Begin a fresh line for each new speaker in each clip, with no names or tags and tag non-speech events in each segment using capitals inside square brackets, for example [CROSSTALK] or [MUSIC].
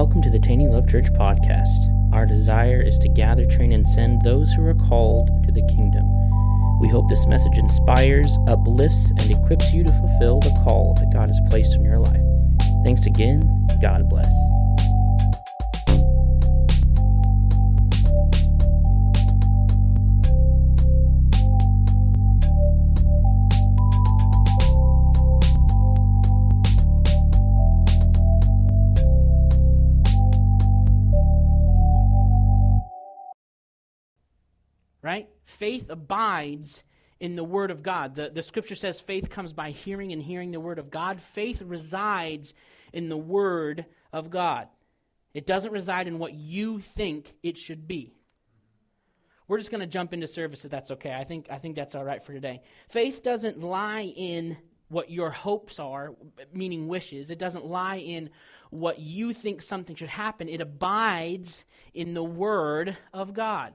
welcome to the Taney Love Church podcast. Our desire is to gather, train, and send those who are called into the kingdom. We hope this message inspires, uplifts, and equips you to fulfill the call that God has placed in your life. Thanks again. God bless. Faith abides in the Word of God. The, the scripture says faith comes by hearing and hearing the Word of God. Faith resides in the Word of God. It doesn't reside in what you think it should be. We're just going to jump into service if that's okay. I think, I think that's all right for today. Faith doesn't lie in what your hopes are, meaning wishes. It doesn't lie in what you think something should happen. It abides in the Word of God.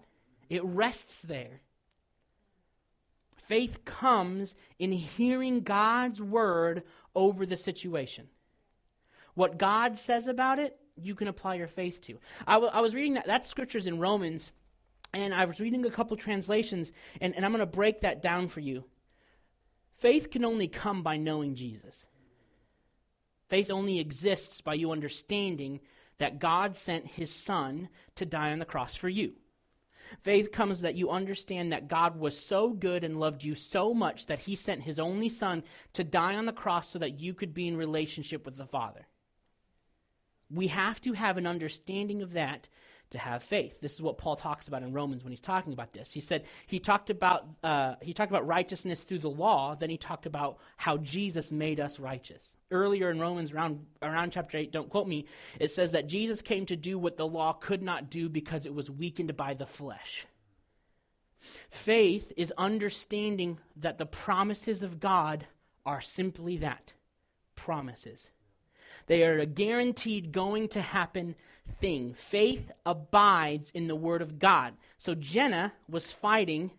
It rests there. Faith comes in hearing God's word over the situation. What God says about it, you can apply your faith to. I, w- I was reading that, that scriptures in Romans, and I was reading a couple translations, and, and I'm going to break that down for you. Faith can only come by knowing Jesus. Faith only exists by you understanding that God sent his son to die on the cross for you. Faith comes that you understand that God was so good and loved you so much that he sent his only son to die on the cross so that you could be in relationship with the Father. We have to have an understanding of that to have faith. This is what Paul talks about in Romans when he's talking about this. He said he talked about uh, he talked about righteousness through the law. Then he talked about how Jesus made us righteous. Earlier in Romans, around around chapter eight, don't quote me. It says that Jesus came to do what the law could not do because it was weakened by the flesh. Faith is understanding that the promises of God are simply that promises. They are a guaranteed going to happen thing. Faith abides in the Word of God. So Jenna was fighting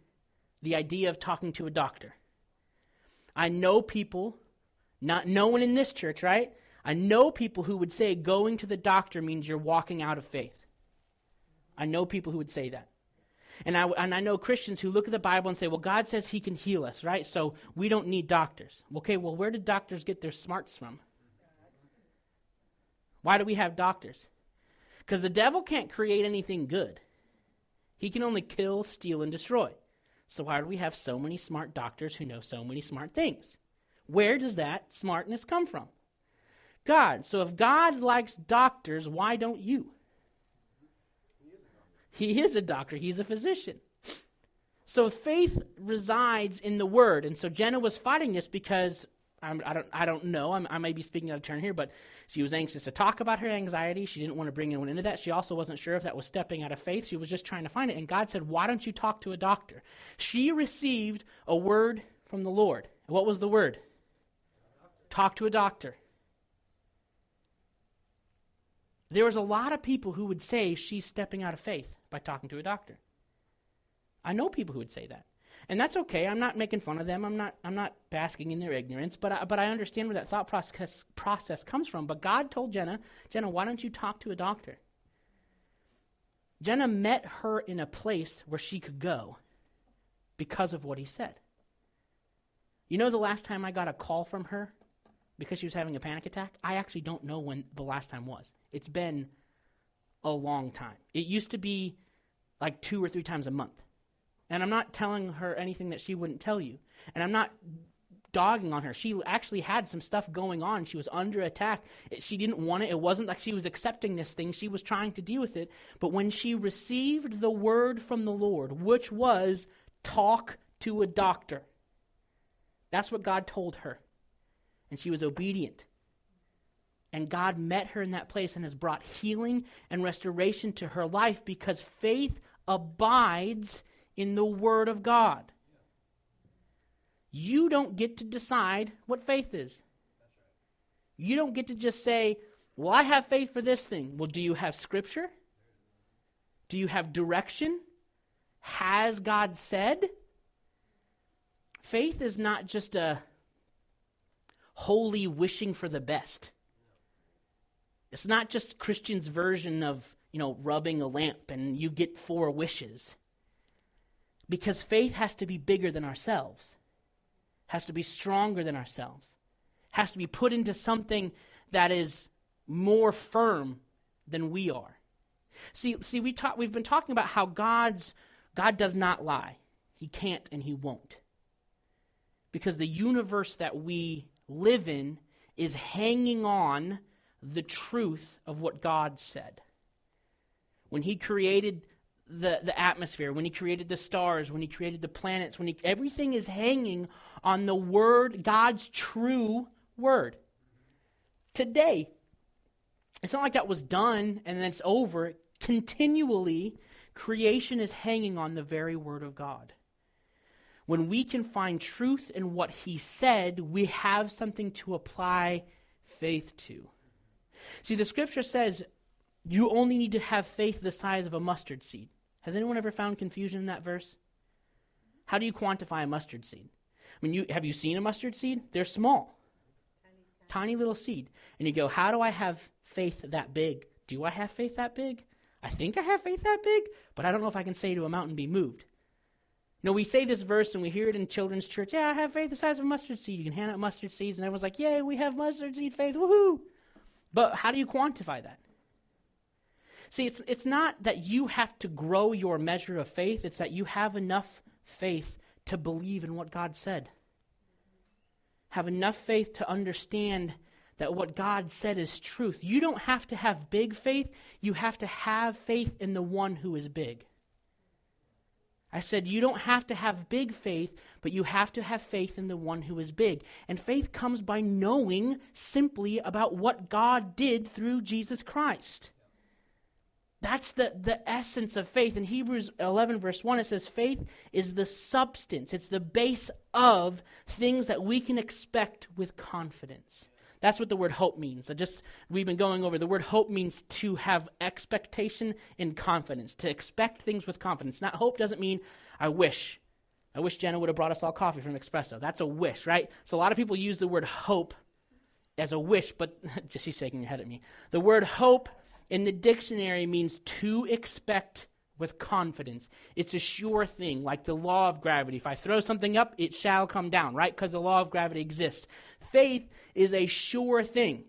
the idea of talking to a doctor. I know people, not no one in this church, right? I know people who would say going to the doctor means you're walking out of faith. I know people who would say that. And I, and I know Christians who look at the Bible and say, well, God says He can heal us, right? So we don't need doctors. Okay, well, where did doctors get their smarts from? Why do we have doctors? Because the devil can't create anything good. He can only kill, steal, and destroy. So why do we have so many smart doctors who know so many smart things? Where does that smartness come from? God. So if God likes doctors, why don't you? He is a doctor, he's a physician. So faith resides in the word. And so Jenna was fighting this because I'm, I don't, I don't know. I'm, i may be speaking out of turn here, but she was anxious to talk about her anxiety. She didn't want to bring anyone into that. She also wasn't sure if that was stepping out of faith. She was just trying to find it. And God said, Why don't you talk to a doctor? She received a word from the Lord. What was the word? Talk to a doctor. There was a lot of people who would say she's stepping out of faith by talking to a doctor. I know people who would say that. And that's okay. I'm not making fun of them. I'm not, I'm not basking in their ignorance, but I, but I understand where that thought process, process comes from. But God told Jenna, Jenna, why don't you talk to a doctor? Jenna met her in a place where she could go because of what he said. You know the last time I got a call from her because she was having a panic attack? I actually don't know when the last time was. It's been a long time. It used to be like two or three times a month. And I'm not telling her anything that she wouldn't tell you. And I'm not dogging on her. She actually had some stuff going on. She was under attack. She didn't want it. It wasn't like she was accepting this thing. She was trying to deal with it. But when she received the word from the Lord, which was talk to a doctor, that's what God told her. And she was obedient. And God met her in that place and has brought healing and restoration to her life because faith abides in the Word of God. You don't get to decide what faith is. You don't get to just say, Well, I have faith for this thing. Well, do you have Scripture? Do you have direction? Has God said? Faith is not just a holy wishing for the best. It's not just Christians' version of, you know, rubbing a lamp and you get four wishes. Because faith has to be bigger than ourselves, has to be stronger than ourselves, has to be put into something that is more firm than we are. See, see, we talk, we've been talking about how God's God does not lie. He can't and he won't. Because the universe that we live in is hanging on the truth of what God said. When he created the, the atmosphere, when he created the stars, when he created the planets, when he everything is hanging on the word, God's true word. Today, it's not like that was done and then it's over. Continually, creation is hanging on the very word of God. When we can find truth in what he said, we have something to apply faith to. See, the scripture says you only need to have faith the size of a mustard seed. Has anyone ever found confusion in that verse? How do you quantify a mustard seed? I mean, you, have you seen a mustard seed? They're small, tiny, tiny. tiny little seed. And you go, how do I have faith that big? Do I have faith that big? I think I have faith that big, but I don't know if I can say to a mountain, be moved. Know, we say this verse and we hear it in children's church. Yeah, I have faith the size of a mustard seed. You can hand out mustard seeds, and everyone's like, Yay, we have mustard seed faith. Woohoo! But how do you quantify that? See, it's, it's not that you have to grow your measure of faith, it's that you have enough faith to believe in what God said. Have enough faith to understand that what God said is truth. You don't have to have big faith, you have to have faith in the one who is big. I said, you don't have to have big faith, but you have to have faith in the one who is big. And faith comes by knowing simply about what God did through Jesus Christ. That's the, the essence of faith. In Hebrews 11, verse 1, it says, Faith is the substance, it's the base of things that we can expect with confidence. That's what the word hope means. I just we've been going over the word hope means to have expectation and confidence, to expect things with confidence. Not hope doesn't mean I wish. I wish Jenna would have brought us all coffee from Espresso. That's a wish, right? So a lot of people use the word hope as a wish, but [LAUGHS] she's shaking her head at me. The word hope in the dictionary means to expect with confidence. It's a sure thing, like the law of gravity. If I throw something up, it shall come down, right? Because the law of gravity exists. Faith is a sure thing.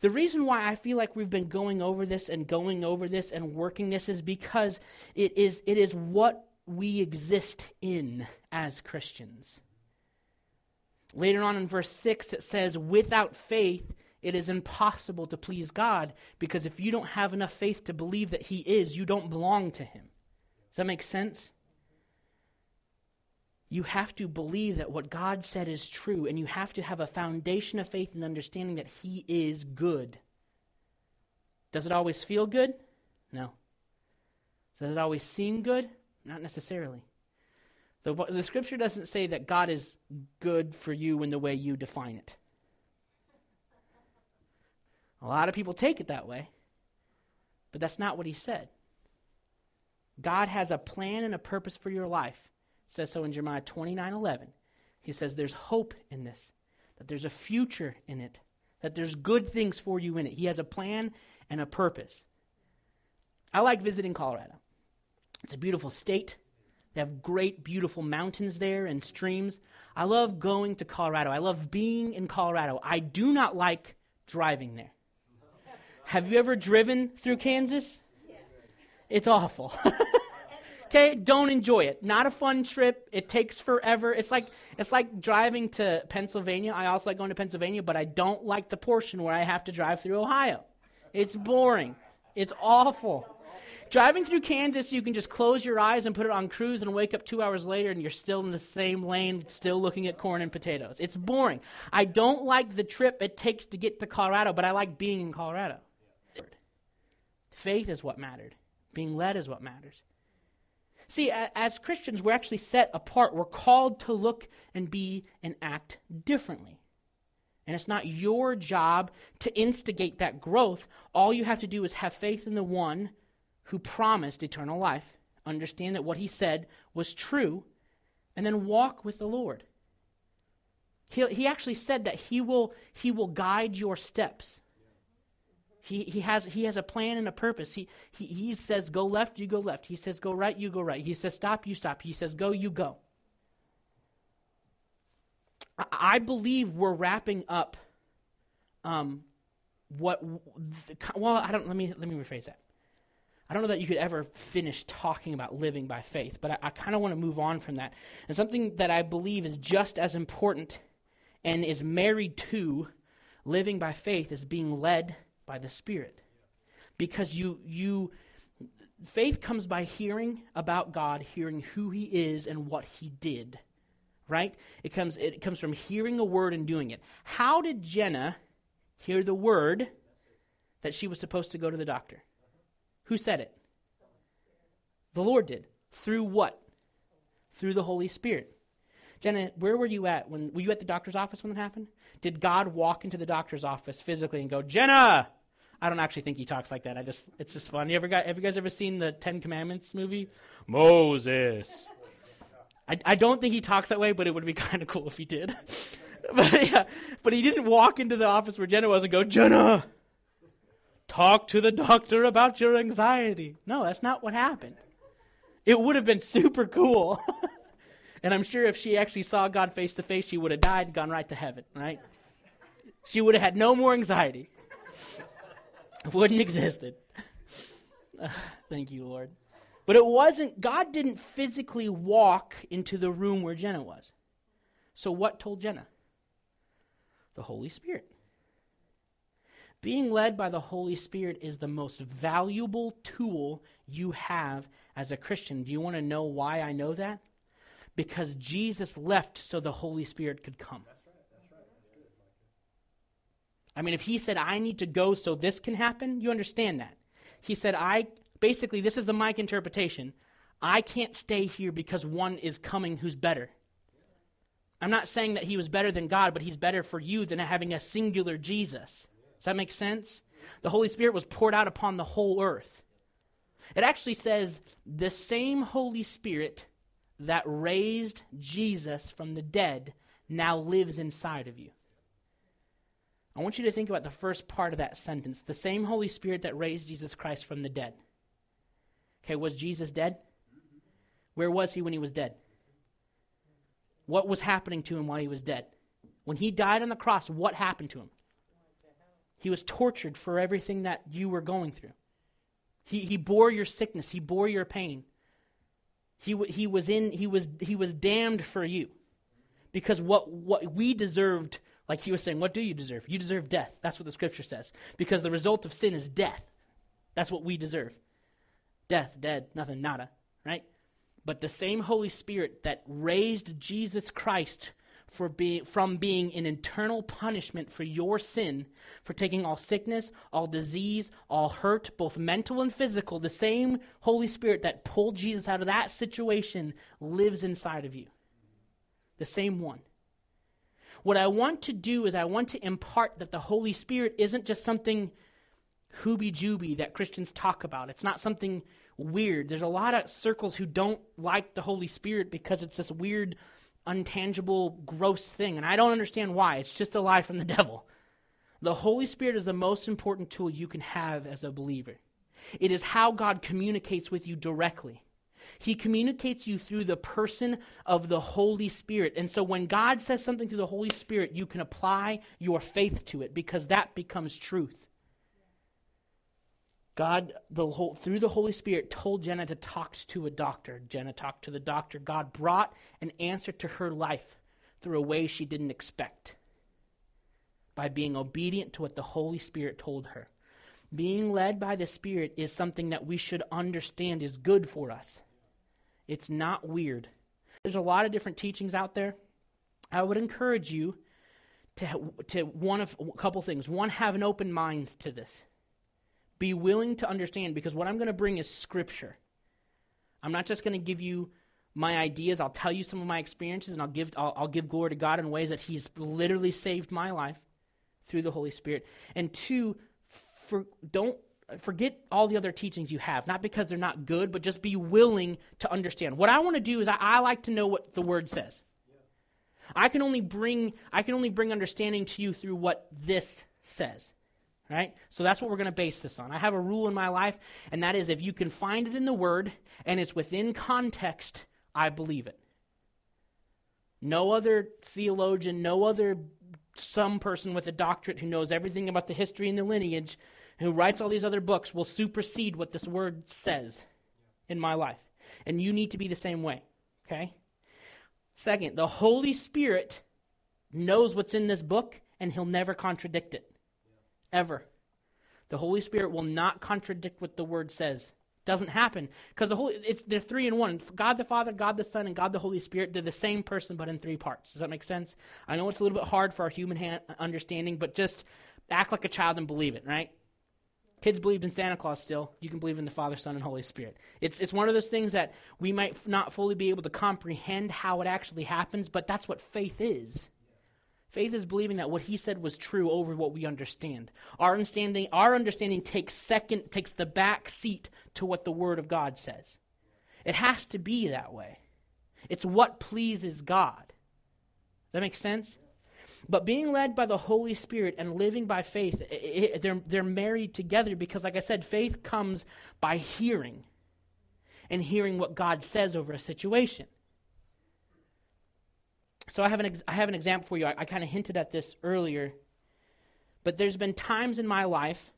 The reason why I feel like we've been going over this and going over this and working this is because it is, it is what we exist in as Christians. Later on in verse 6, it says, Without faith, it is impossible to please God because if you don't have enough faith to believe that He is, you don't belong to Him. Does that make sense? You have to believe that what God said is true, and you have to have a foundation of faith and understanding that He is good. Does it always feel good? No. Does it always seem good? Not necessarily. The, the scripture doesn't say that God is good for you in the way you define it. A lot of people take it that way, but that's not what he said. God has a plan and a purpose for your life. Says so in Jeremiah 29 11. He says there's hope in this, that there's a future in it, that there's good things for you in it. He has a plan and a purpose. I like visiting Colorado. It's a beautiful state. They have great, beautiful mountains there and streams. I love going to Colorado. I love being in Colorado. I do not like driving there. Have you ever driven through Kansas? It's awful. [LAUGHS] okay, don't enjoy it. Not a fun trip. It takes forever. It's like it's like driving to Pennsylvania. I also like going to Pennsylvania, but I don't like the portion where I have to drive through Ohio. It's boring. It's awful. Driving through Kansas, you can just close your eyes and put it on cruise and wake up two hours later and you're still in the same lane, still looking at corn and potatoes. It's boring. I don't like the trip it takes to get to Colorado, but I like being in Colorado. Faith is what mattered, being led is what matters. See, as Christians, we're actually set apart. We're called to look and be and act differently. And it's not your job to instigate that growth. All you have to do is have faith in the one who promised eternal life, understand that what he said was true, and then walk with the Lord. He, he actually said that he will, he will guide your steps. He, he, has, he has a plan and a purpose. He, he, he says, go left, you go left. He says, go right, you go right. He says, stop, you stop. He says, go, you go. I, I believe we're wrapping up um, what, well, I don't, let me, let me rephrase that. I don't know that you could ever finish talking about living by faith, but I, I kind of want to move on from that. And something that I believe is just as important and is married to living by faith is being led by the Spirit. Because you, you, faith comes by hearing about God, hearing who He is and what He did. Right? It comes, it comes from hearing a word and doing it. How did Jenna hear the word that she was supposed to go to the doctor? Who said it? The Lord did. Through what? Through the Holy Spirit. Jenna, where were you at when were you at the doctor's office when that happened? Did God walk into the doctor's office physically and go, Jenna? I don't actually think he talks like that. I just it's just fun. You ever got have you guys ever seen the Ten Commandments movie? Moses. I, I don't think he talks that way, but it would be [LAUGHS] kind of cool if he did. [LAUGHS] but yeah, but he didn't walk into the office where Jenna was and go, Jenna, talk to the doctor about your anxiety. No, that's not what happened. It would have been super cool. [LAUGHS] and I'm sure if she actually saw God face to face, she would have died and gone right to heaven, right? She would have had no more anxiety. It wouldn't existed. Uh, [LAUGHS] thank you, Lord. But it wasn't, God didn't physically walk into the room where Jenna was. So what told Jenna? The Holy Spirit. Being led by the Holy Spirit is the most valuable tool you have as a Christian. Do you want to know why I know that? Because Jesus left so the Holy Spirit could come right, that's right. That's good, I mean, if he said, I need to go so this can happen, you understand that. He said, I, basically, this is the Mike interpretation. I can't stay here because one is coming who's better. I'm not saying that he was better than God, but he's better for you than having a singular Jesus. Does that make sense? The Holy Spirit was poured out upon the whole earth. It actually says the same Holy Spirit that raised Jesus from the dead now lives inside of you. I want you to think about the first part of that sentence. The same Holy Spirit that raised Jesus Christ from the dead. Okay, was Jesus dead? Where was he when he was dead? What was happening to him while he was dead? When he died on the cross, what happened to him? He was tortured for everything that you were going through. He, he bore your sickness, he bore your pain. He, he, was in, he, was, he was damned for you. Because what, what we deserved, like he was saying, what do you deserve? You deserve death. That's what the scripture says. Because the result of sin is death. That's what we deserve. Death, dead, nothing, nada, right? But the same Holy Spirit that raised Jesus Christ for being, from being an eternal punishment for your sin, for taking all sickness, all disease, all hurt, both mental and physical. The same Holy Spirit that pulled Jesus out of that situation lives inside of you. The same one. What I want to do is I want to impart that the Holy Spirit isn't just something hooby jooby that Christians talk about. It's not something weird. There's a lot of circles who don't like the Holy Spirit because it's this weird untangible, gross thing. And I don't understand why. It's just a lie from the devil. The Holy Spirit is the most important tool you can have as a believer. It is how God communicates with you directly. He communicates you through the person of the Holy Spirit. And so when God says something through the Holy Spirit, you can apply your faith to it because that becomes truth. God, the whole, through the Holy Spirit, told Jenna to talk to a doctor. Jenna talked to the doctor. God brought an answer to her life through a way she didn't expect by being obedient to what the Holy Spirit told her. Being led by the Spirit is something that we should understand is good for us. It's not weird. There's a lot of different teachings out there. I would encourage you to, to one of a couple things. One, have an open mind to this. Be willing to understand because what I'm going to bring is scripture. I'm not just going to give you my ideas. I'll tell you some of my experiences and I'll give, I'll, I'll give glory to God in ways that He's literally saved my life through the Holy Spirit. And two, for, don't forget all the other teachings you have, not because they're not good, but just be willing to understand. What I want to do is I, I like to know what the Word says. I can only bring I can only bring understanding to you through what this says right? So that's what we're going to base this on. I have a rule in my life, and that is if you can find it in the Word and it's within context, I believe it. No other theologian, no other some person with a doctorate who knows everything about the history and the lineage, who writes all these other books, will supersede what this Word says in my life. And you need to be the same way, okay? Second, the Holy Spirit knows what's in this book, and He'll never contradict it. Ever. The Holy Spirit will not contradict what the Word says. Doesn't happen because the Holy it's they're three in one. God the Father, God the Son, and God the Holy Spirit. They're the same person, but in three parts. Does that make sense? I know it's a little bit hard for our human hand, uh, understanding, but just act like a child and believe it. Right? Kids believed in Santa Claus still. You can believe in the Father, Son, and Holy Spirit. It's, it's one of those things that we might not fully be able to comprehend how it actually happens, but that's what faith is. Faith is believing that what he said was true over what we understand. Our understanding, our understanding takes second, takes the back seat to what the Word of God says. It has to be that way. It's what pleases God. Does that make sense? But being led by the Holy Spirit and living by faith, it, it, they're, they're married together because, like I said, faith comes by hearing and hearing what God says over a situation. So I have an, ex- I have an example for you. I, I kind of hinted at this earlier. But there's been times in my life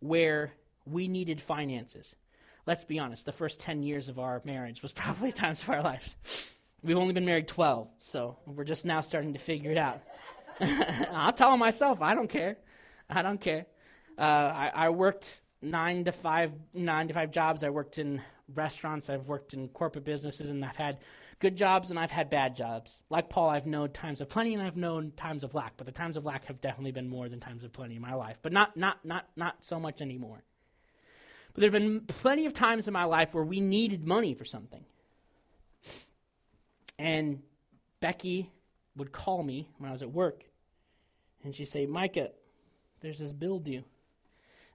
where we needed finances. Let's be honest, the first 10 years of our marriage was [LAUGHS] probably times of our lives. We've only been married 12, so we're just now starting to figure it out. [LAUGHS] I'll tell them myself, I don't care. I don't care. Uh, I, I worked nine to five, nine to five jobs. I worked in restaurants. I've worked in corporate businesses, and I've had good jobs and I've had bad jobs. Like Paul, I've known times of plenty and I've known times of lack, but the times of lack have definitely been more than times of plenty in my life, but not not not not so much anymore. But there've been plenty of times in my life where we needed money for something. And Becky would call me when I was at work, and she'd say, Micah, there's this bill due.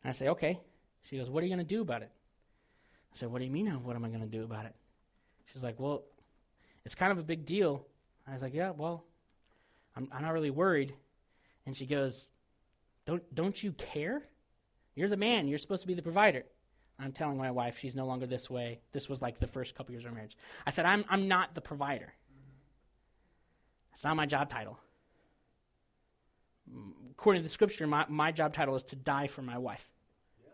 And I say, okay. She goes, what are you going to do about it? I said, what do you mean, what am I going to do about it? She's like, well, it's kind of a big deal. I was like, yeah, well, I'm, I'm not really worried. And she goes, don't, don't you care? You're the man. You're supposed to be the provider. I'm telling my wife she's no longer this way. This was like the first couple years of our marriage. I said, I'm, I'm not the provider. It's not my job title. According to the scripture, my, my job title is to die for my wife, yeah.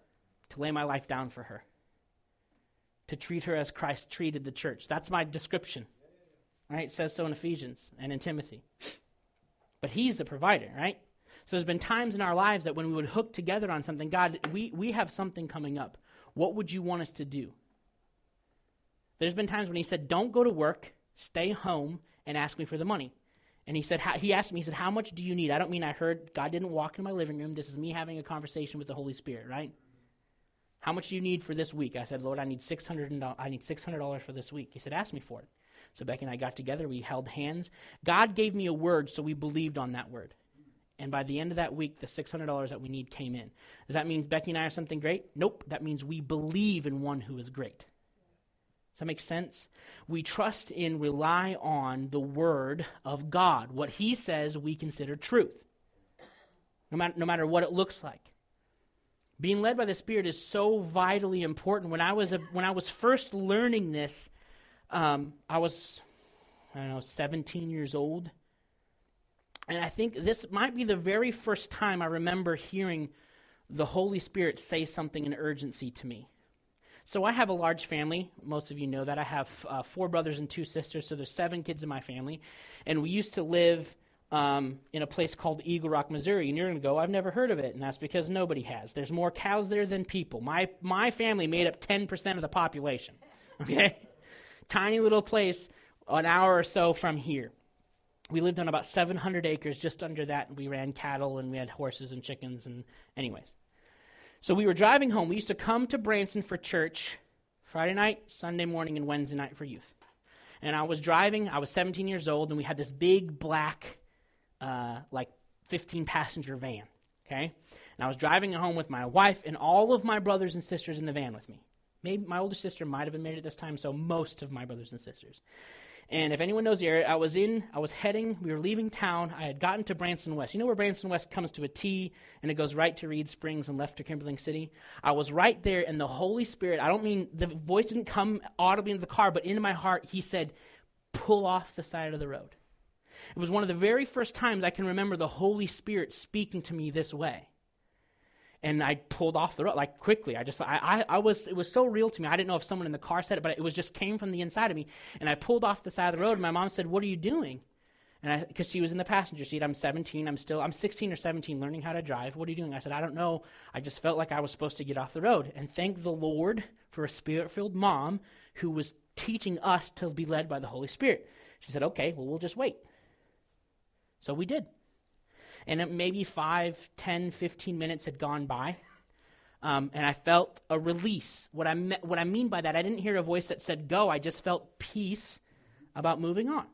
to lay my life down for her, to treat her as Christ treated the church. That's my description. Right? It says so in Ephesians and in Timothy. But he's the provider, right? So there's been times in our lives that when we would hook together on something, God, we, we have something coming up. What would you want us to do? There's been times when he said, Don't go to work, stay home, and ask me for the money. And he said, he asked me, he said, How much do you need? I don't mean I heard God didn't walk in my living room. This is me having a conversation with the Holy Spirit, right? How much do you need for this week? I said, Lord, I need $600, I need six hundred dollars for this week. He said, Ask me for it. So Becky and I got together, we held hands. God gave me a word, so we believed on that word. And by the end of that week, the $600 that we need came in. Does that mean Becky and I are something great? Nope. That means we believe in one who is great. Does that make sense? We trust in, rely on the word of God. What he says, we consider truth, no matter, no matter what it looks like. Being led by the Spirit is so vitally important. When I was, a, when I was first learning this, um, I was, I don't know, 17 years old. And I think this might be the very first time I remember hearing the Holy Spirit say something in urgency to me. So I have a large family. Most of you know that. I have uh, four brothers and two sisters, so there's seven kids in my family. And we used to live um, in a place called Eagle Rock, Missouri. And you're going to go, I've never heard of it. And that's because nobody has. There's more cows there than people. My, my family made up 10% of the population. [LAUGHS] Okay? tiny little place an hour or so from here. We lived on about 700 acres, just under that, and we ran cattle and we had horses and chickens and, anyways. So we were driving home. We used to come to Branson for church Friday night, Sunday morning, and Wednesday night for youth. And I was driving, I was 17 years old, and we had this big black, uh, like 15 passenger van, okay? And I was driving home with my wife and all of my brothers and sisters in the van with me. Maybe my older sister might have been married at this time, so most of my brothers and sisters. And if anyone knows the area, I was in, I was heading, we were leaving town. I had gotten to Branson West. You know where Branson West comes to a T and it goes right to Reed Springs and left to Kimberling City? I was right there, and the Holy Spirit, I don't mean the voice didn't come audibly into the car, but into my heart, He said, pull off the side of the road. It was one of the very first times I can remember the Holy Spirit speaking to me this way and I pulled off the road like quickly. I just I, I, I was it was so real to me. I didn't know if someone in the car said it, but it was just came from the inside of me. And I pulled off the side of the road. And my mom said, "What are you doing?" And I because she was in the passenger seat. I'm 17. I'm still I'm 16 or 17, learning how to drive. What are you doing? I said, "I don't know. I just felt like I was supposed to get off the road." And thank the Lord for a spirit-filled mom who was teaching us to be led by the Holy Spirit. She said, "Okay, well we'll just wait." So we did and maybe five, ten, fifteen minutes had gone by. Um, and I felt a release. What I, me- what I mean by that, I didn't hear a voice that said go, I just felt peace about moving on.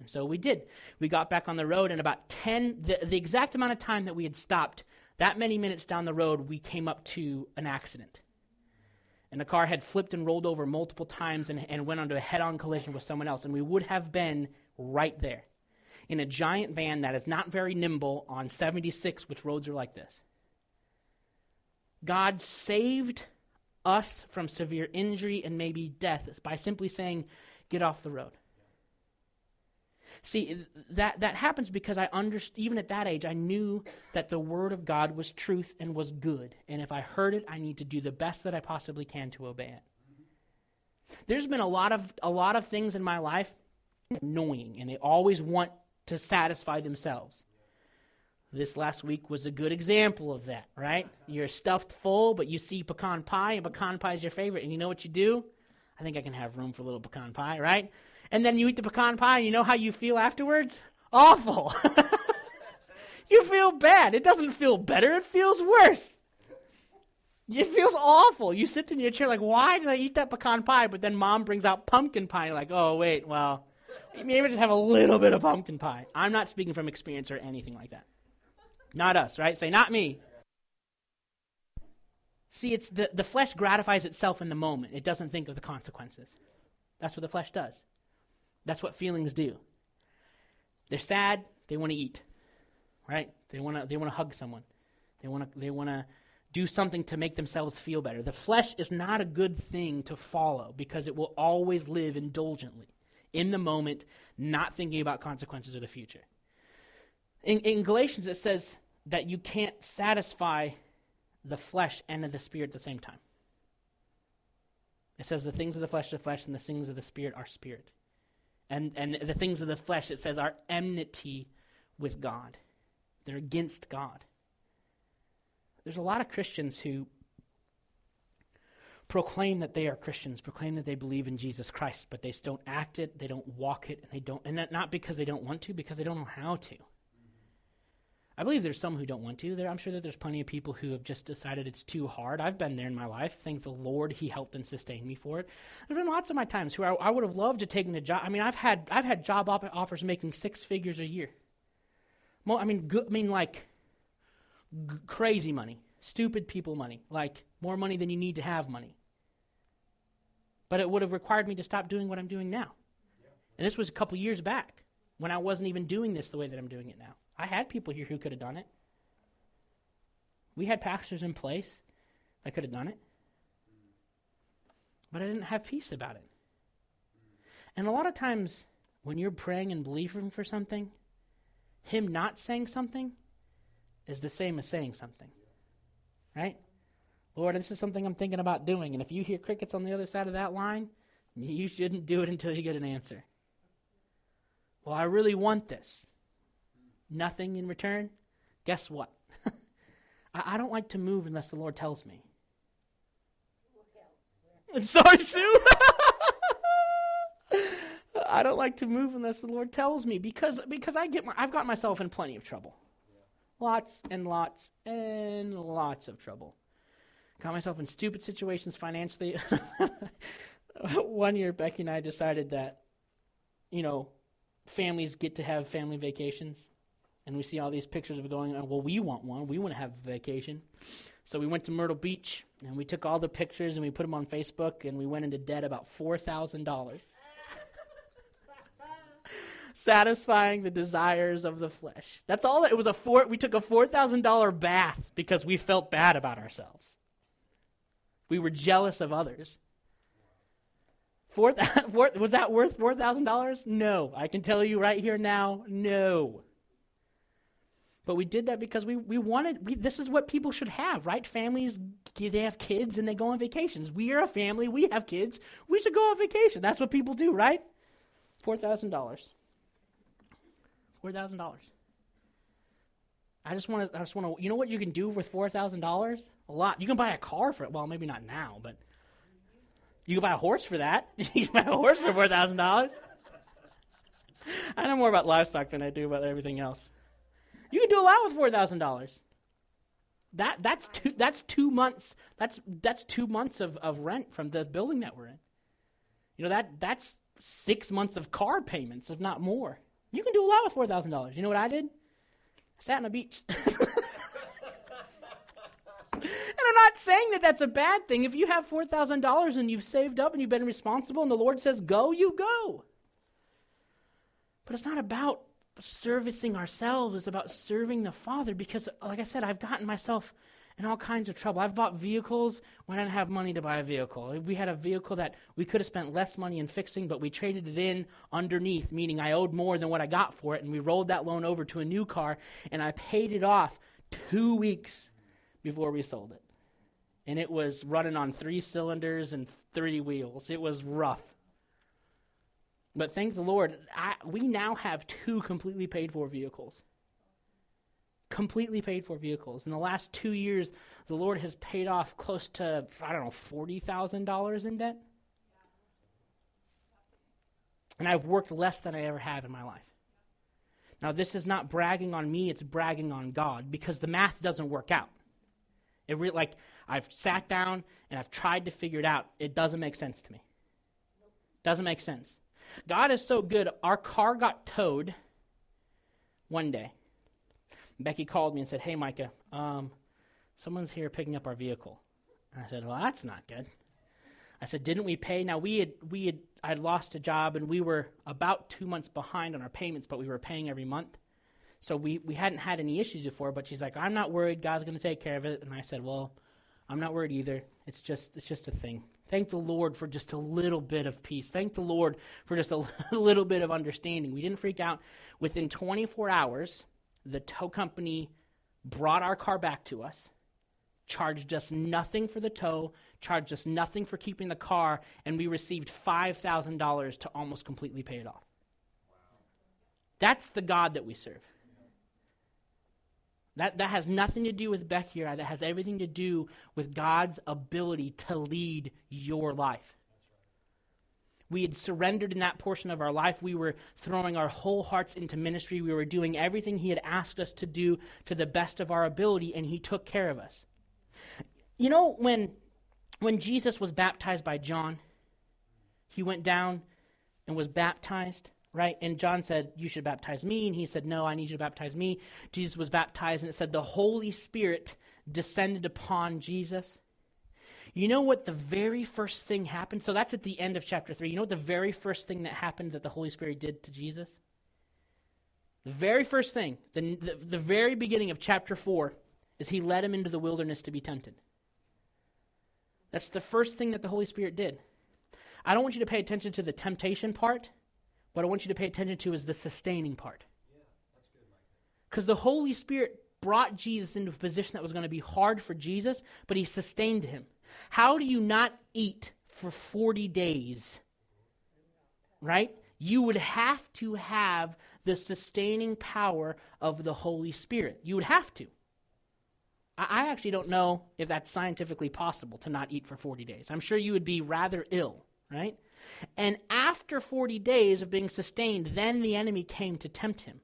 And so we did. We got back on the road, and about 10, the, the exact amount of time that we had stopped, that many minutes down the road, we came up to an accident. And the car had flipped and rolled over multiple times and, and went onto a head on collision with someone else. And we would have been right there in a giant van that is not very nimble on 76, which roads are like this. God saved us from severe injury and maybe death by simply saying, Get off the road. See, that, that happens because I understood, even at that age, I knew that the Word of God was truth and was good. And if I heard it, I need to do the best that I possibly can to obey it. There's been a lot of, a lot of things in my life annoying, and they always want to satisfy themselves. This last week was a good example of that, right? You're stuffed full, but you see pecan pie, and pecan pie is your favorite. And you know what you do? I think I can have room for a little pecan pie, right? And then you eat the pecan pie, and you know how you feel afterwards? Awful. [LAUGHS] you feel bad. It doesn't feel better, it feels worse. It feels awful. You sit in your chair like, why did I eat that pecan pie? But then mom brings out pumpkin pie. You're like, oh, wait, well, maybe just have a little bit of pumpkin pie. I'm not speaking from experience or anything like that. Not us, right? Say, not me. See, it's the, the flesh gratifies itself in the moment. It doesn't think of the consequences. That's what the flesh does. That's what feelings do. They're sad, they want to eat. Right? They want to they want to hug someone. They want to they want to do something to make themselves feel better. The flesh is not a good thing to follow because it will always live indulgently in the moment, not thinking about consequences of the future. In, in Galatians, it says that you can't satisfy the flesh and the spirit at the same time. It says the things of the flesh are flesh, and the things of the spirit are spirit. And, and the things of the flesh, it says, are enmity with God. They're against God. There's a lot of Christians who proclaim that they are Christians, proclaim that they believe in Jesus Christ, but they don't act it, they don't walk it, and they don't and not because they don't want to, because they don't know how to. I believe there's some who don't want to. There, I'm sure that there's plenty of people who have just decided it's too hard. I've been there in my life. Thank the Lord, He helped and sustained me for it. There's been lots of my times where I, I would have loved to take a job. I mean, I've had I've had job op- offers making six figures a year. I mean, I mean like g- crazy money, stupid people money, like more money than you need to have money. But it would have required me to stop doing what I'm doing now. And this was a couple years back when I wasn't even doing this the way that I'm doing it now. I had people here who could have done it. We had pastors in place that could have done it. But I didn't have peace about it. And a lot of times when you're praying and believing for something, him not saying something is the same as saying something. Right? Lord, this is something I'm thinking about doing. And if you hear crickets on the other side of that line, you shouldn't do it until you get an answer. Well, I really want this. Nothing in return? Guess what? [LAUGHS] I, I, don't like to move unless the Lord tells me. [LAUGHS] Sorry, Sue. [LAUGHS] I don't like to move unless the Lord tells me because because I get my, I've got myself in plenty of trouble. Lots and lots and lots of trouble. Got myself in stupid situations financially. [LAUGHS] One year, Becky and I decided that, you know, families get to have family vacations. And we see all these pictures of going, well, we want one. We want to have a vacation. So we went to Myrtle Beach and we took all the pictures and we put them on Facebook and we went into debt about $4,000. [LAUGHS] satisfying the desires of the flesh. That's all. It was a four. We took a four thousand dollar bath because we felt bad about ourselves. We were jealous of others. Four, [LAUGHS] four was that worth four thousand dollars? No, I can tell you right here now, no. But we did that because we, we wanted, we, this is what people should have, right? Families, they have kids and they go on vacations. We are a family, we have kids, we should go on vacation. That's what people do, right? $4,000. $4,000. I just want to, I just want to, you know what you can do with $4,000? A lot. You can buy a car for it. Well, maybe not now, but you can buy a horse for that. [LAUGHS] you can buy a horse for $4,000. I know more about livestock than I do about everything else. You can do a lot with four thousand dollars. That that's two that's two months that's that's two months of, of rent from the building that we're in. You know that that's six months of car payments, if not more. You can do a lot with four thousand dollars. You know what I did? Sat on a beach. [LAUGHS] and I'm not saying that that's a bad thing. If you have four thousand dollars and you've saved up and you've been responsible, and the Lord says go, you go. But it's not about servicing ourselves, it's about serving the Father because, like I said, I've gotten myself in all kinds of trouble. I've bought vehicles when I didn't have money to buy a vehicle. We had a vehicle that we could have spent less money in fixing, but we traded it in underneath, meaning I owed more than what I got for it, and we rolled that loan over to a new car, and I paid it off two weeks before we sold it. And it was running on three cylinders and three wheels. It was rough. But thank the Lord, I, we now have two completely paid for vehicles. Completely paid for vehicles. In the last two years, the Lord has paid off close to, I don't know, $40,000 in debt. And I've worked less than I ever have in my life. Now, this is not bragging on me, it's bragging on God because the math doesn't work out. It re- like I've sat down and I've tried to figure it out. It doesn't make sense to me. Doesn't make sense. God is so good. Our car got towed one day. Becky called me and said, Hey, Micah, um, someone's here picking up our vehicle. And I said, Well, that's not good. I said, Didn't we pay? Now, we had, we had, I had lost a job and we were about two months behind on our payments, but we were paying every month. So we, we hadn't had any issues before, but she's like, I'm not worried. God's going to take care of it. And I said, Well, I'm not worried either. It's just, it's just a thing. Thank the Lord for just a little bit of peace. Thank the Lord for just a [LAUGHS] little bit of understanding. We didn't freak out. Within 24 hours, the tow company brought our car back to us, charged us nothing for the tow, charged us nothing for keeping the car, and we received $5,000 to almost completely pay it off. That's the God that we serve. That, that has nothing to do with Becky That has everything to do with God's ability to lead your life. We had surrendered in that portion of our life. We were throwing our whole hearts into ministry. We were doing everything He had asked us to do to the best of our ability, and He took care of us. You know, when, when Jesus was baptized by John, he went down and was baptized right? And John said, You should baptize me. And he said, No, I need you to baptize me. Jesus was baptized, and it said the Holy Spirit descended upon Jesus. You know what the very first thing happened? So that's at the end of chapter 3. You know what the very first thing that happened that the Holy Spirit did to Jesus? The very first thing, the, the, the very beginning of chapter 4, is he led him into the wilderness to be tempted. That's the first thing that the Holy Spirit did. I don't want you to pay attention to the temptation part. What I want you to pay attention to is the sustaining part. Because the Holy Spirit brought Jesus into a position that was going to be hard for Jesus, but he sustained him. How do you not eat for 40 days? Right? You would have to have the sustaining power of the Holy Spirit. You would have to. I actually don't know if that's scientifically possible to not eat for 40 days. I'm sure you would be rather ill, right? And after 40 days of being sustained, then the enemy came to tempt him.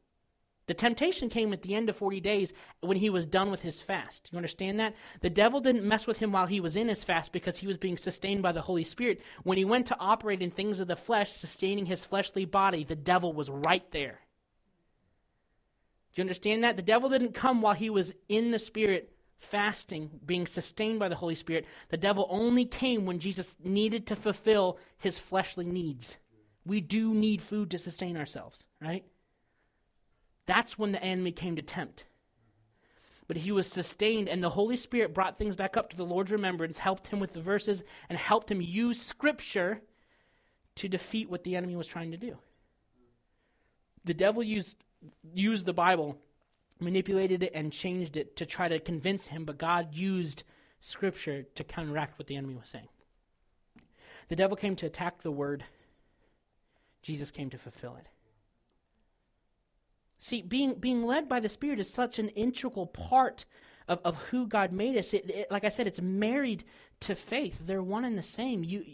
The temptation came at the end of 40 days when he was done with his fast. You understand that? The devil didn't mess with him while he was in his fast because he was being sustained by the Holy Spirit. When he went to operate in things of the flesh, sustaining his fleshly body, the devil was right there. Do you understand that? The devil didn't come while he was in the Spirit fasting, being sustained by the Holy Spirit, the devil only came when Jesus needed to fulfill his fleshly needs. We do need food to sustain ourselves, right? That's when the enemy came to tempt. But he was sustained, and the Holy Spirit brought things back up to the Lord's remembrance, helped him with the verses, and helped him use Scripture to defeat what the enemy was trying to do. The devil used, used the Bible, manipulated it, and changed it to try to convince him, but God used Scripture to counteract what the enemy was saying. The devil came to attack the word, Jesus came to fulfill it. See, being, being led by the Spirit is such an integral part of, of who God made us. It, it, like I said, it's married to faith. They're one and the same. You,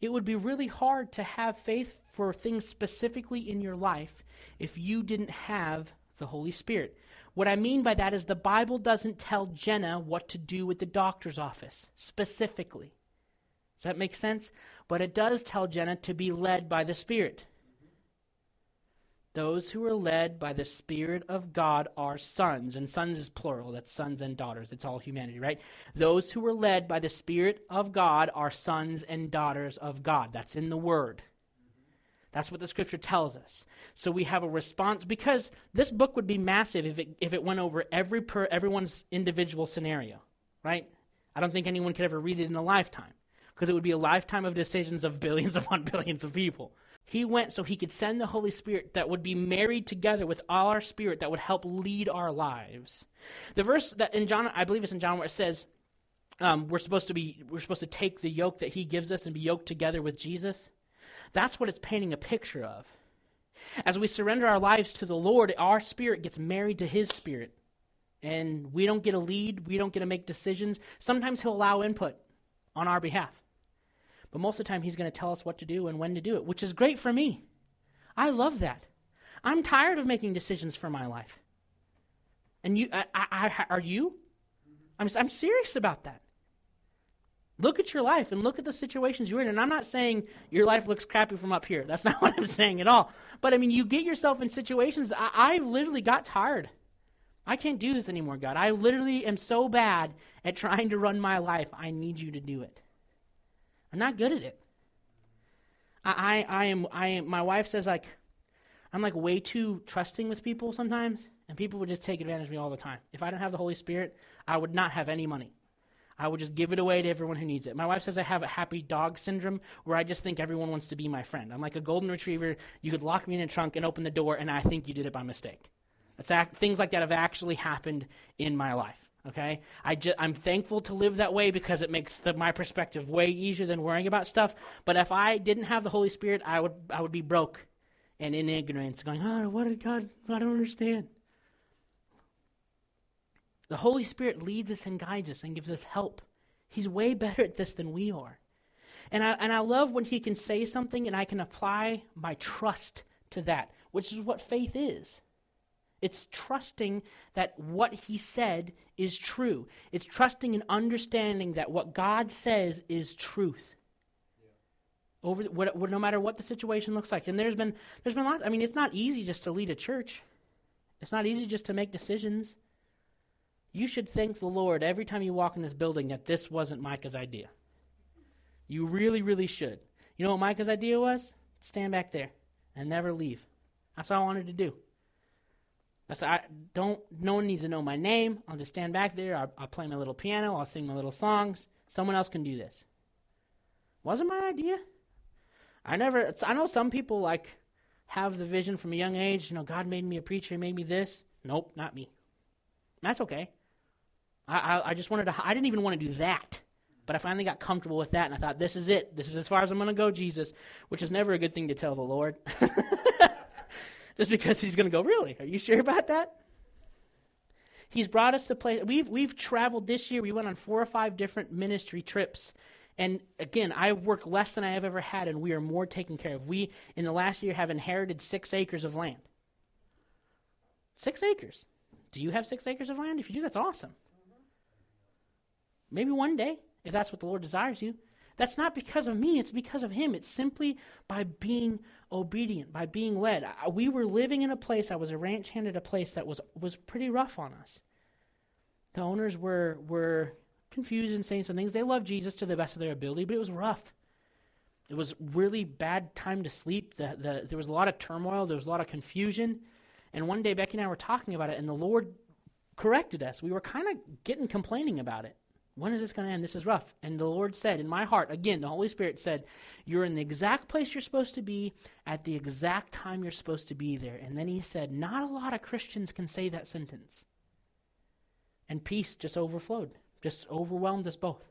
it would be really hard to have faith for things specifically in your life if you didn't have the Holy Spirit. What I mean by that is the Bible doesn't tell Jenna what to do with the doctor's office specifically. Does that make sense? But it does tell Jenna to be led by the Spirit. Those who are led by the Spirit of God are sons, and sons is plural. That's sons and daughters. It's all humanity, right? Those who are led by the Spirit of God are sons and daughters of God. That's in the Word. That's what the Scripture tells us. So we have a response because this book would be massive if it if it went over every per everyone's individual scenario, right? I don't think anyone could ever read it in a lifetime because it would be a lifetime of decisions of billions [LAUGHS] upon billions of people. He went so he could send the Holy Spirit that would be married together with all our spirit that would help lead our lives. The verse that in John, I believe it's in John, where it says um, we're supposed to be we're supposed to take the yoke that he gives us and be yoked together with Jesus. That's what it's painting a picture of. As we surrender our lives to the Lord, our spirit gets married to his spirit. And we don't get a lead, we don't get to make decisions. Sometimes he'll allow input on our behalf. But most of the time, He's going to tell us what to do and when to do it, which is great for me. I love that. I'm tired of making decisions for my life. And you, I, I, are you? I'm, I'm serious about that. Look at your life and look at the situations you're in. And I'm not saying your life looks crappy from up here. That's [LAUGHS] not what I'm saying at all. But I mean, you get yourself in situations. I, I literally got tired. I can't do this anymore, God. I literally am so bad at trying to run my life. I need you to do it. I'm not good at it. I, I, I am I am my wife says like I'm like way too trusting with people sometimes, and people would just take advantage of me all the time. If I didn't have the Holy Spirit, I would not have any money. I would just give it away to everyone who needs it. My wife says I have a happy dog syndrome where I just think everyone wants to be my friend. I'm like a golden retriever. You could lock me in a trunk and open the door, and I think you did it by mistake. That's act, things like that have actually happened in my life. Okay, I ju- I'm thankful to live that way because it makes the, my perspective way easier than worrying about stuff. But if I didn't have the Holy Spirit, I would I would be broke and in ignorance, going, "Oh, what did God? I don't understand." The Holy Spirit leads us and guides us and gives us help. He's way better at this than we are. And I, and I love when he can say something and I can apply my trust to that, which is what faith is. It's trusting that what he said is true. It's trusting and understanding that what God says is truth. Yeah. Over what, what, no matter what the situation looks like. And there's been there's been lots. I mean, it's not easy just to lead a church. It's not easy just to make decisions. You should thank the Lord every time you walk in this building that this wasn't Micah's idea. You really, really should. You know what Micah's idea was? Stand back there and never leave. That's all I wanted to do. That's I don't. No one needs to know my name. I'll just stand back there. I'll, I'll play my little piano. I'll sing my little songs. Someone else can do this. Wasn't my idea. I never. I know some people like have the vision from a young age. You know, God made me a preacher. He made me this. Nope, not me. That's okay. I, I, I just wanted to. I didn't even want to do that. But I finally got comfortable with that, and I thought, this is it. This is as far as I'm going to go, Jesus, which is never a good thing to tell the Lord. [LAUGHS] just because he's going to go, Really? Are you sure about that? He's brought us to play. We've, we've traveled this year. We went on four or five different ministry trips. And again, I work less than I have ever had, and we are more taken care of. We, in the last year, have inherited six acres of land. Six acres. Do you have six acres of land? If you do, that's awesome. Maybe one day, if that's what the Lord desires you. That's not because of me, it's because of Him. It's simply by being obedient, by being led. I, we were living in a place, I was a ranch hand at a place that was, was pretty rough on us. The owners were, were confused and saying some things. They loved Jesus to the best of their ability, but it was rough. it was really bad time to sleep. The, the, there was a lot of turmoil, there was a lot of confusion. And one day, Becky and I were talking about it, and the Lord corrected us. We were kind of getting complaining about it. When is this going to end? This is rough. And the Lord said, in my heart, again, the Holy Spirit said, You're in the exact place you're supposed to be at the exact time you're supposed to be there. And then He said, Not a lot of Christians can say that sentence. And peace just overflowed, just overwhelmed us both.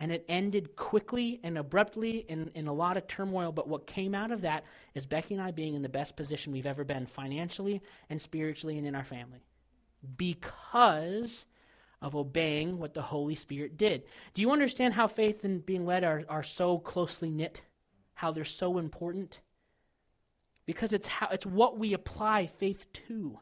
And it ended quickly and abruptly in, in a lot of turmoil. But what came out of that is Becky and I being in the best position we've ever been financially and spiritually and in our family. Because of obeying what the Holy Spirit did. Do you understand how faith and being led are, are so closely knit? How they're so important? Because it's how it's what we apply faith to.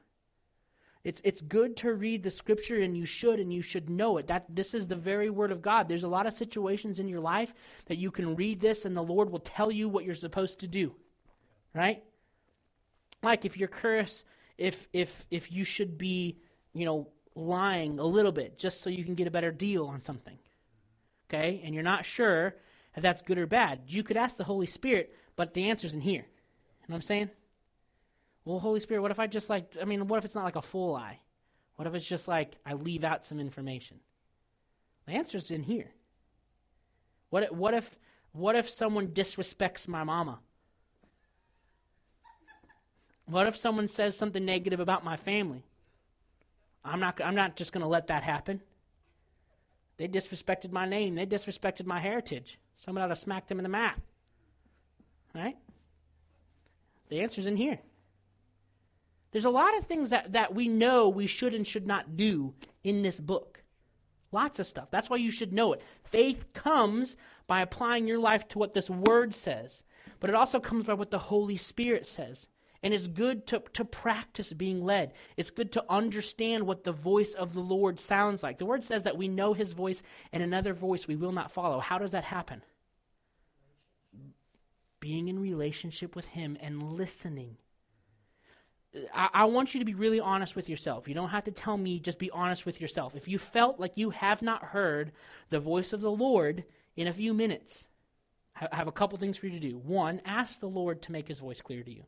It's, it's good to read the scripture and you should and you should know it. That this is the very word of God. There's a lot of situations in your life that you can read this and the Lord will tell you what you're supposed to do. Right? Like if you're curious if if if you should be, you know, lying a little bit just so you can get a better deal on something. Okay? And you're not sure if that's good or bad. You could ask the Holy Spirit, but the answer's in here. You know what I'm saying? Well, Holy Spirit, what if I just like, I mean, what if it's not like a full lie? What if it's just like I leave out some information? The answer's in here. What what if, what if someone disrespects my mama? What if someone says something negative about my family? I'm not, I'm not just going to let that happen. They disrespected my name. They disrespected my heritage. Someone ought to smack them in the mouth. Right? The answer's in here. There's a lot of things that, that we know we should and should not do in this book. Lots of stuff. That's why you should know it. Faith comes by applying your life to what this word says, but it also comes by what the Holy Spirit says. And it's good to, to practice being led. It's good to understand what the voice of the Lord sounds like. The word says that we know his voice and another voice we will not follow. How does that happen? Being in relationship with him and listening. I, I, want you to be really honest with yourself. You don't have to tell me, just be honest with yourself. If you felt like you have not heard the voice of the Lord in a few minutes, I have a couple things for you to do. One, ask the Lord to make his voice clear to you.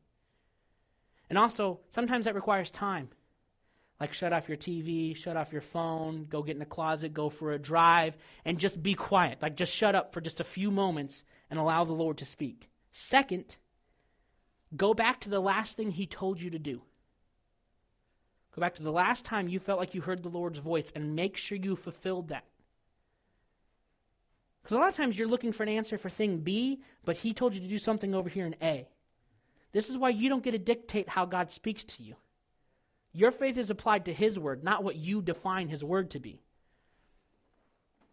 And also, sometimes that requires time. Like shut off your TV, shut off your phone, go get in the closet, go for a drive, and just be quiet. Like just shut up for just a few moments and allow the Lord to speak. Second, go back to the last thing He told you to do. Go back to the last time you felt like you heard the Lord's voice and make sure you fulfilled that. Because a lot of times you're looking for an answer for thing B, but He told you to do something over here in A. This is why you don't get to dictate how God speaks to you. Your faith is applied to His word, not what you define His word to be.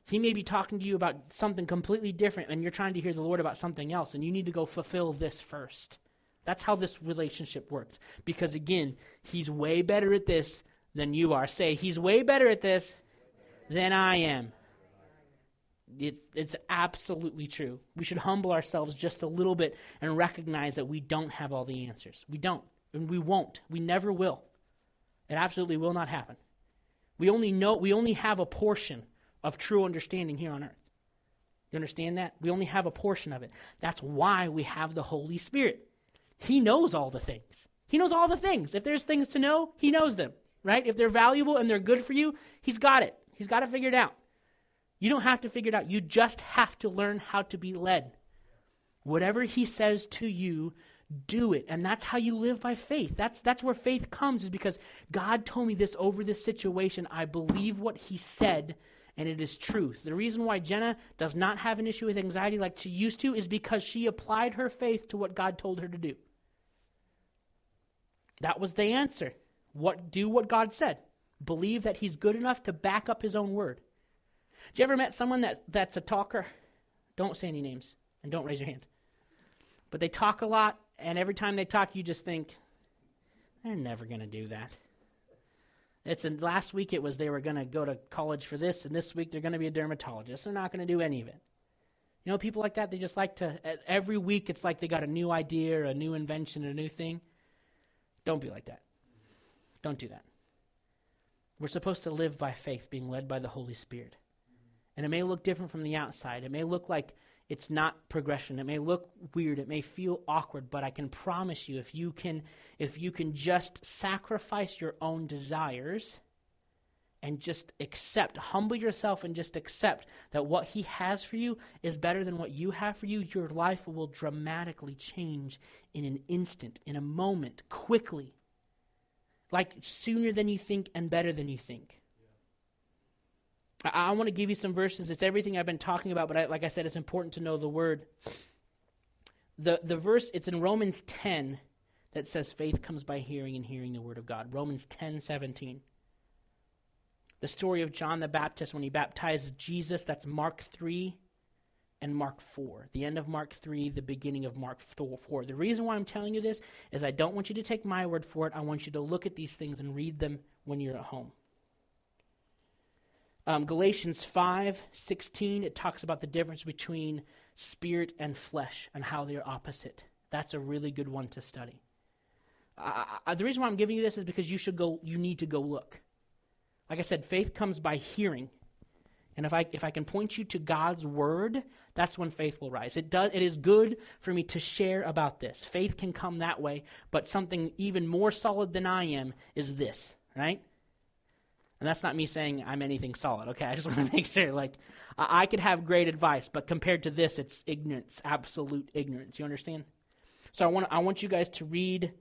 He may be talking to you about something completely different, and you're trying to hear the Lord about something else, and you need to go fulfill this first. That's how this relationship works. Because again, He's way better at this than you are. Say, He's way better at this than I am. It, it's absolutely true. We should humble ourselves just a little bit and recognize that we don't have all the answers. We don't. And we won't. We never will. It absolutely will not happen. We only know we only have a portion of true understanding here on earth. You understand that? We only have a portion of it. That's why we have the Holy Spirit. He knows all the things. He knows all the things. If there's things to know, he knows them, right? If they're valuable and they're good for you, he's got it. He's got it figured out. You don't have to figure it out. You just have to learn how to be led. Whatever he says to you, do it. And that's how you live by faith. That's that's where faith comes is because God told me this over this situation. I believe what he said and it is truth. The reason why Jenna does not have an issue with anxiety like she used to is because she applied her faith to what God told her to do. That was the answer. What do what God said. Believe that he's good enough to back up his own word. Have you ever met someone that, that's a talker? Don't say any names and don't raise your hand. But they talk a lot, and every time they talk, you just think, they're never going to do that. It's a, last week it was they were going to go to college for this, and this week they're going to be a dermatologist. They're not going to do any of it. You know, people like that, they just like to, every week it's like they got a new idea, or a new invention, a new thing. Don't be like that. Don't do that. We're supposed to live by faith, being led by the Holy Spirit. And it may look different from the outside. It may look like it's not progression. It may look weird, it may feel awkward, but I can promise you if you can if you can just sacrifice your own desires and just accept, humble yourself and just accept that what he has for you is better than what you have for you, your life will dramatically change in an instant, in a moment, quickly. Like sooner than you think and better than you think. I, I want to give you some verses. It's everything I've been talking about, but I, like I said, it's important to know the word. The, the verse, it's in Romans 10 that says faith comes by hearing and hearing the word of God. Romans 10 17. The story of John the Baptist when he baptized Jesus, that's Mark 3 and Mark 4. The end of Mark 3, the beginning of Mark 4. The reason why I'm telling you this is I don't want you to take my word for it. I want you to look at these things and read them when you're at home. Um, Galatians 5 16, it talks about the difference between spirit and flesh and how they're opposite. That's a really good one to study. Uh, the reason why I'm giving you this is because you should go, you need to go look. Like I said, faith comes by hearing. And if I, if I can point you to God's word, that's when faith will rise. It, does, it is good for me to share about this. Faith can come that way, but something even more solid than I am is this, right? And that's not me saying I'm anything solid, okay? I just [LAUGHS] want to make sure. Like, I, could have great advice, but compared to this, it's ignorance, absolute ignorance. You understand? So I want, I want you guys to read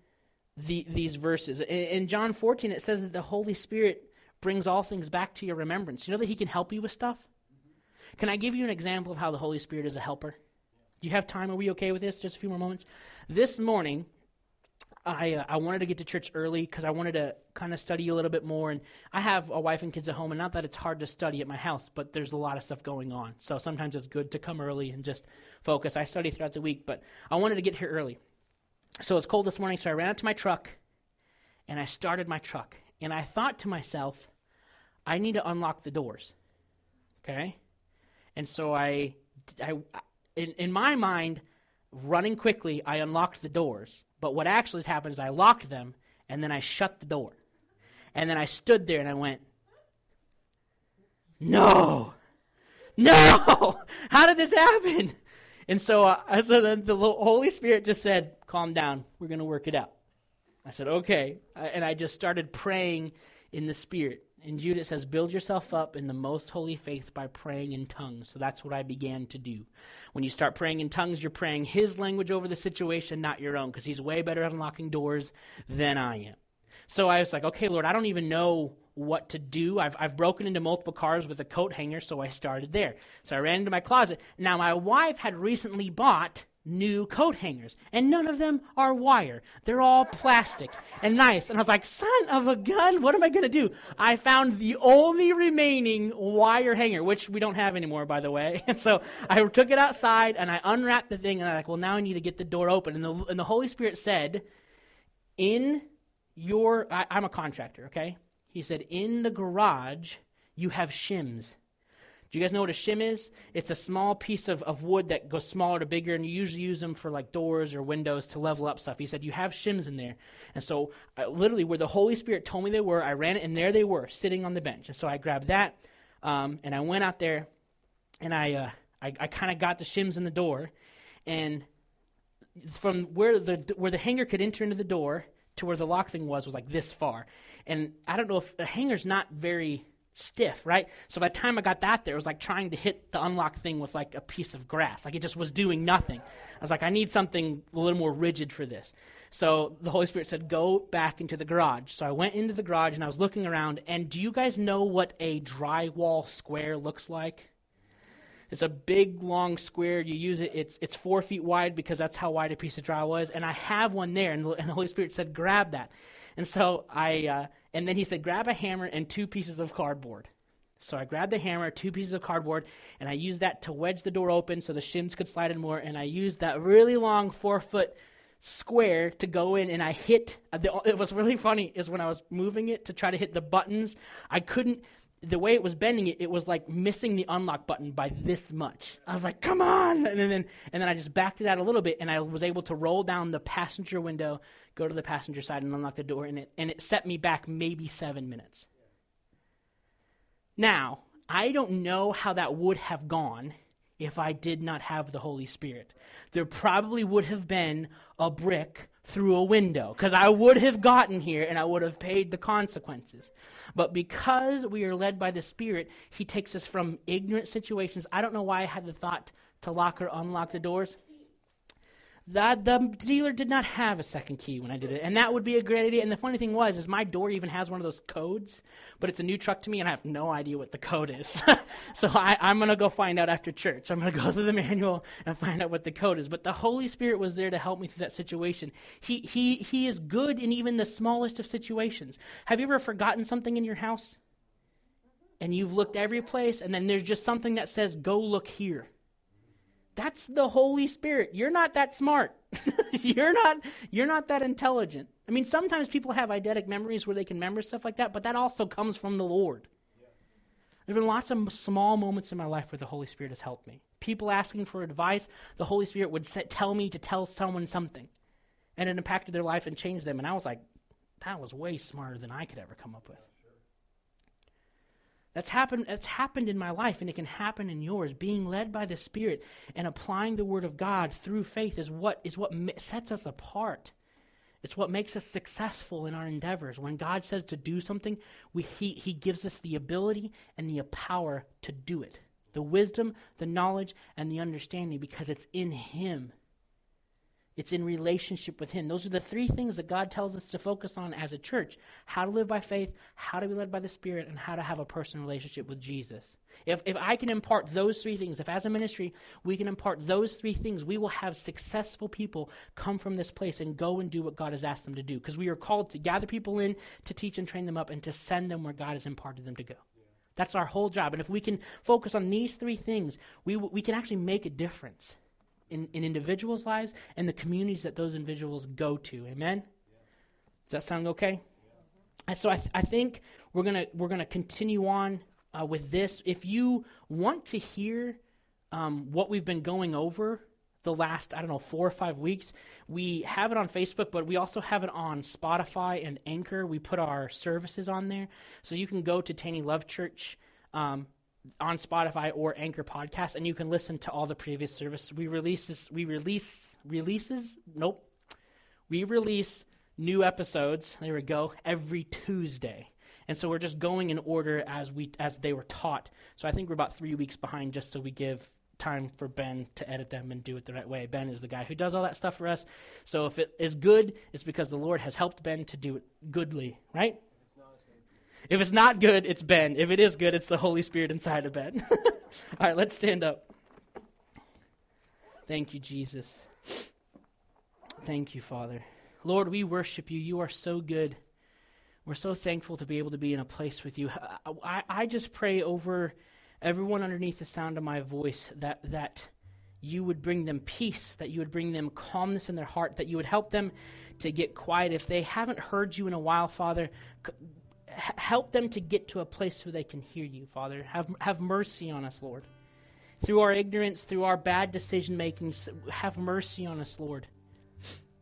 the, these verses. In, in John 14, it says that the Holy Spirit brings all things back to your remembrance. You know that He can help you with stuff? Can I give you an example of how the Holy Spirit is a helper? Do you have time? Are we okay with this? Just a few more moments. This morning, I uh, I wanted to get to church early because I wanted to kind of study a little bit more. And I have a wife and kids at home, and not that it's hard to study at my house, but there's a lot of stuff going on. So sometimes it's good to come early and just focus. I study throughout the week, but I wanted to get here early. So it's cold this morning, so I ran out to my truck, and I started my truck. And I thought to myself, I need to unlock the doors. Okay, and so I, I in, in my mind, running quickly, I unlocked the doors but what actually happened is I locked them and then I shut the door. And then I stood there and I went, No, no, [LAUGHS] how did this happen? And so, uh, [LAUGHS] so then the Holy Spirit just said, Calm down, we're going to work it out. I said, Okay. And I just started praying in the Spirit. In Jude, it says, Build yourself up in the most holy faith by praying in tongues. So that's what I began to do. When you start praying in tongues, you're praying His language over the situation, not your own, because He's way better at unlocking doors than I am. So I was like, okay, Lord, I don't even know what to do. I've, I've broken into multiple cars with a coat hanger, so I started there. So I ran into my closet. Now, my wife had recently bought new coat hangers, and none of them are wire. They're all plastic and nice. And I was like, son of a gun, what am I going to do? I found the only remaining wire hanger, which we don't have anymore, by the way. [LAUGHS] And so I took it outside and I unwrapped the thing, and I'm like, well, now I need to get the door open. And the, and the Holy Spirit said, in your, I, I'm a contractor, okay? He said, in the garage, you have shims. Do you guys know what a shim is? It's a small piece of, of wood that goes smaller to bigger, and you usually use them for like doors or windows to level up stuff. He said, You have shims in there. And so, I, literally, where the Holy Spirit told me they were, I ran it, and there they were, sitting on the bench. And so I grabbed that, um, and I went out there, and I, uh, I, I kind of got the shims in the door. And from where the, where the hanger could enter into the door to where the lock thing was, was like this far. And I don't know if the hanger's not very stiff, right? So by the time I got that there, it was like trying to hit the unlock thing with like a piece of grass. Like it just was doing nothing. I was like, I need something a little more rigid for this. So the Holy Spirit said, Go back into the garage. So I went into the garage and I was looking around. And do you guys know what a drywall square looks like? It's a big, long square. You use it. It's it's four feet wide because that's how wide a piece of drywall is. And I have one there. And and the Holy Spirit said, "Grab that." And so I uh, and then he said, grab a hammer and two pieces of cardboard. So I grabbed the hammer, two pieces of cardboard, and I used that to wedge the door open so the shims could slide in more. And I used that really long four foot square to go in, and I hit. Uh, it was really funny is when I was moving it to try to hit the buttons, I couldn't the way it was bending it, it was like missing the unlock button by this much. I was like, "Come on!" And then, and then I just backed it out a little bit, and I was able to roll down the passenger window, go to the passenger side, and unlock the door, and it and it set me back maybe seven minutes. Now, I don't know how that would have gone if I did not have the Holy Spirit. There probably would have been a brick through a window because I would have gotten here and I would have paid the consequences. But because we are led by the Spirit, He takes us from ignorant situations. I don't know why I had the thought to lock or unlock the doors. That the dealer did not have a second key when I did it, and that would be a great idea. And the funny thing was, is my door even has one of those codes, but it's a new truck to me, and I have no idea what the code is. [LAUGHS] so I, I'm gonna go find out after church. I'm gonna go [LAUGHS] through the manual and find out what the code is. But the Holy Spirit was there to help me through that situation. He he he is good in even the smallest of situations. Have you ever forgotten something in your house? And you've looked every place, and then there's just something that says, "Go look here." That's the Holy Spirit. You're not that smart. [LAUGHS] you're not you're not that intelligent. I mean, sometimes people have eidetic memories where they can remember stuff like that, but that also comes from the Lord. There's been lots of small moments in my life where the Holy Spirit has helped me. People asking for advice, the Holy Spirit would set, tell me to tell someone something, and it impacted their life and changed them. And I was like, that was way smarter than I could ever come up with. That's happened, that's happened in my life, and it can happen in yours. Being led by the Spirit and applying the Word of God through faith is what, is what sets us apart. It's what makes us successful in our endeavors. When God says to do something, we, he, he gives us the ability and the power to do it the wisdom, the knowledge, and the understanding because it's in Him. It's in relationship with Him. Those are the three things that God tells us to focus on as a church how to live by faith, how to be led by the Spirit, and how to have a personal relationship with Jesus. If, if I can impart those three things, if as a ministry we can impart those three things, we will have successful people come from this place and go and do what God has asked them to do. Because we are called to gather people in, to teach and train them up, and to send them where God has imparted them to go. That's our whole job. And if we can focus on these three things, we, we can actually make a difference in, in individuals' lives and the communities that those individuals go to. Amen? Does that sound okay? Yeah. So I, th- I think we're gonna we're gonna continue on uh, with this. If you want to hear um, what we've been going over the last I don't know four or five weeks, we have it on Facebook, but we also have it on Spotify and Anchor. We put our services on there, so you can go to Taney Love Church. Um, on Spotify or Anchor Podcast, and you can listen to all the previous services. We release this, we release releases. Nope, we release new episodes. There we go. Every Tuesday, and so we're just going in order as we as they were taught. So I think we're about three weeks behind, just so we give time for Ben to edit them and do it the right way. Ben is the guy who does all that stuff for us. So if it is good, it's because the Lord has helped Ben to do it goodly, right? If it's not good, it's Ben. If it is good, it's the Holy Spirit inside of Ben. [LAUGHS] All right, let's stand up. Thank you, Jesus. Thank you, Father. Lord, we worship you. You are so good. We're so thankful to be able to be in a place with you. I, I just pray over everyone underneath the sound of my voice that, that you would bring them peace, that you would bring them calmness in their heart, that you would help them to get quiet. If they haven't heard you in a while, Father, help them to get to a place where they can hear you, Father. Have, have mercy on us, Lord. Through our ignorance, through our bad decision making, have mercy on us, Lord.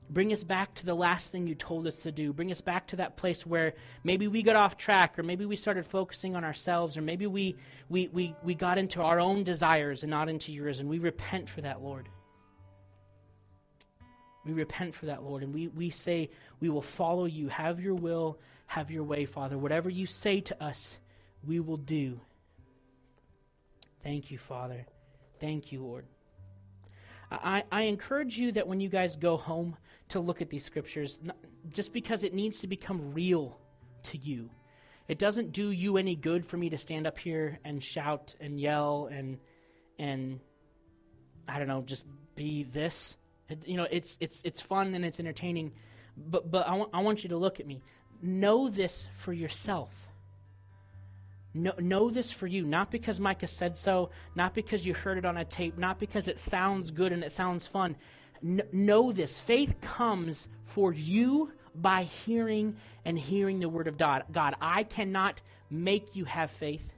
Bring us back to the last thing you told us to do. Bring us back to that place where maybe we got off track, or maybe we started focusing on ourselves, or maybe we, we, we, we got into our own desires and not into yours, and we repent for that, Lord. We repent for that, Lord, and we, we say we will follow you. Have your will have your way, Father. Whatever you say to us, we will do. Thank you, Father. Thank you, Lord. I, I encourage you that when you guys go home to look at these scriptures, just because it needs to become real to you. It doesn't do you any good for me to stand up here and shout and yell and and I don't know, just be this. It, you know, it's it's it's fun and it's entertaining, but but I want you to look at me know this for yourself. Know, know this for you, not because Micah said so, not because you heard it on a tape, not because it sounds good and it sounds fun. N- know this. Faith comes for you by hearing and hearing the word of God. God, I cannot make you have faith,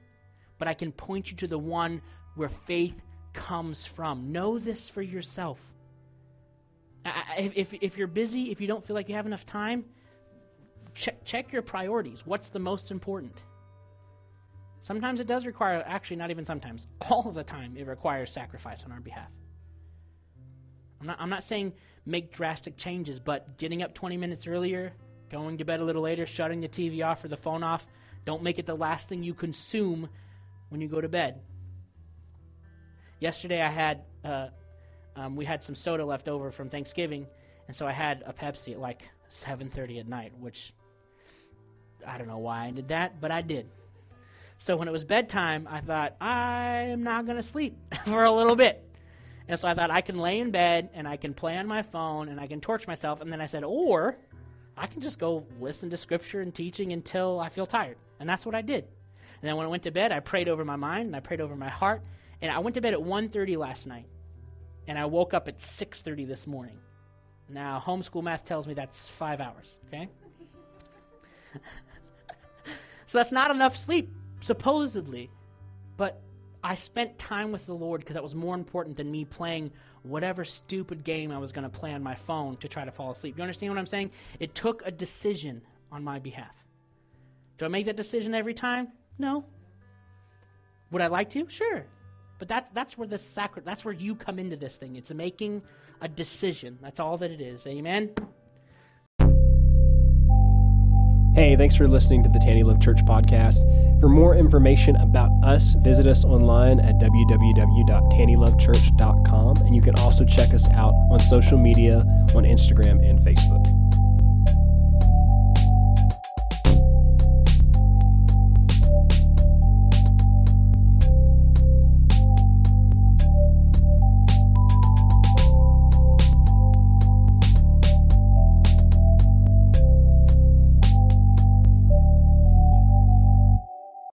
but I can point you to the one where faith comes from. Know this for yourself. If, if, if you're busy, if you don't feel like you have enough time, check, check your priorities. What's the most important? Sometimes it does require, actually, not even sometimes, [LAUGHS] all the time, it requires sacrifice on our behalf. I'm not, I'm not saying make drastic changes, but getting up 20 minutes earlier, going to bed a little later, shutting the TV off or the phone off, don't make it the last thing you consume when you go to bed. Yesterday, I had uh, um, we had some soda left over from Thanksgiving, and so I had a Pepsi at like 7:30 at night, which I don't know why I did that, but I did. So when it was bedtime, I thought I am not going to sleep [LAUGHS] for a little bit. And so I thought I can lay in bed and I can play on my phone and I can torch myself. And then I said, or I can just go listen to scripture and teaching until I feel tired. And that's what I did. And then when I went to bed, I prayed over my mind and I prayed over my heart. And I went to bed at 1.30 last night. And I woke up at 6.30 this morning. Now, homeschool math tells me that's five hours, okay? [LAUGHS] so that's not enough sleep, supposedly. But I spent time with the Lord because that was more important than me playing whatever stupid game I was going to play on my phone to try to fall asleep. You understand what I'm saying? It took a decision on my behalf. Do I make that decision every time? No. Would I like to? Sure. But that's that's where the sacri- that's where you come into this thing. It's making a decision. That's all that it is. Amen.
Hey, thanks for listening to the Taney Love Church podcast. For more information about us, visit us online at www.taneylovechurch.com. And you can also check us out on social media on Instagram and Facebook.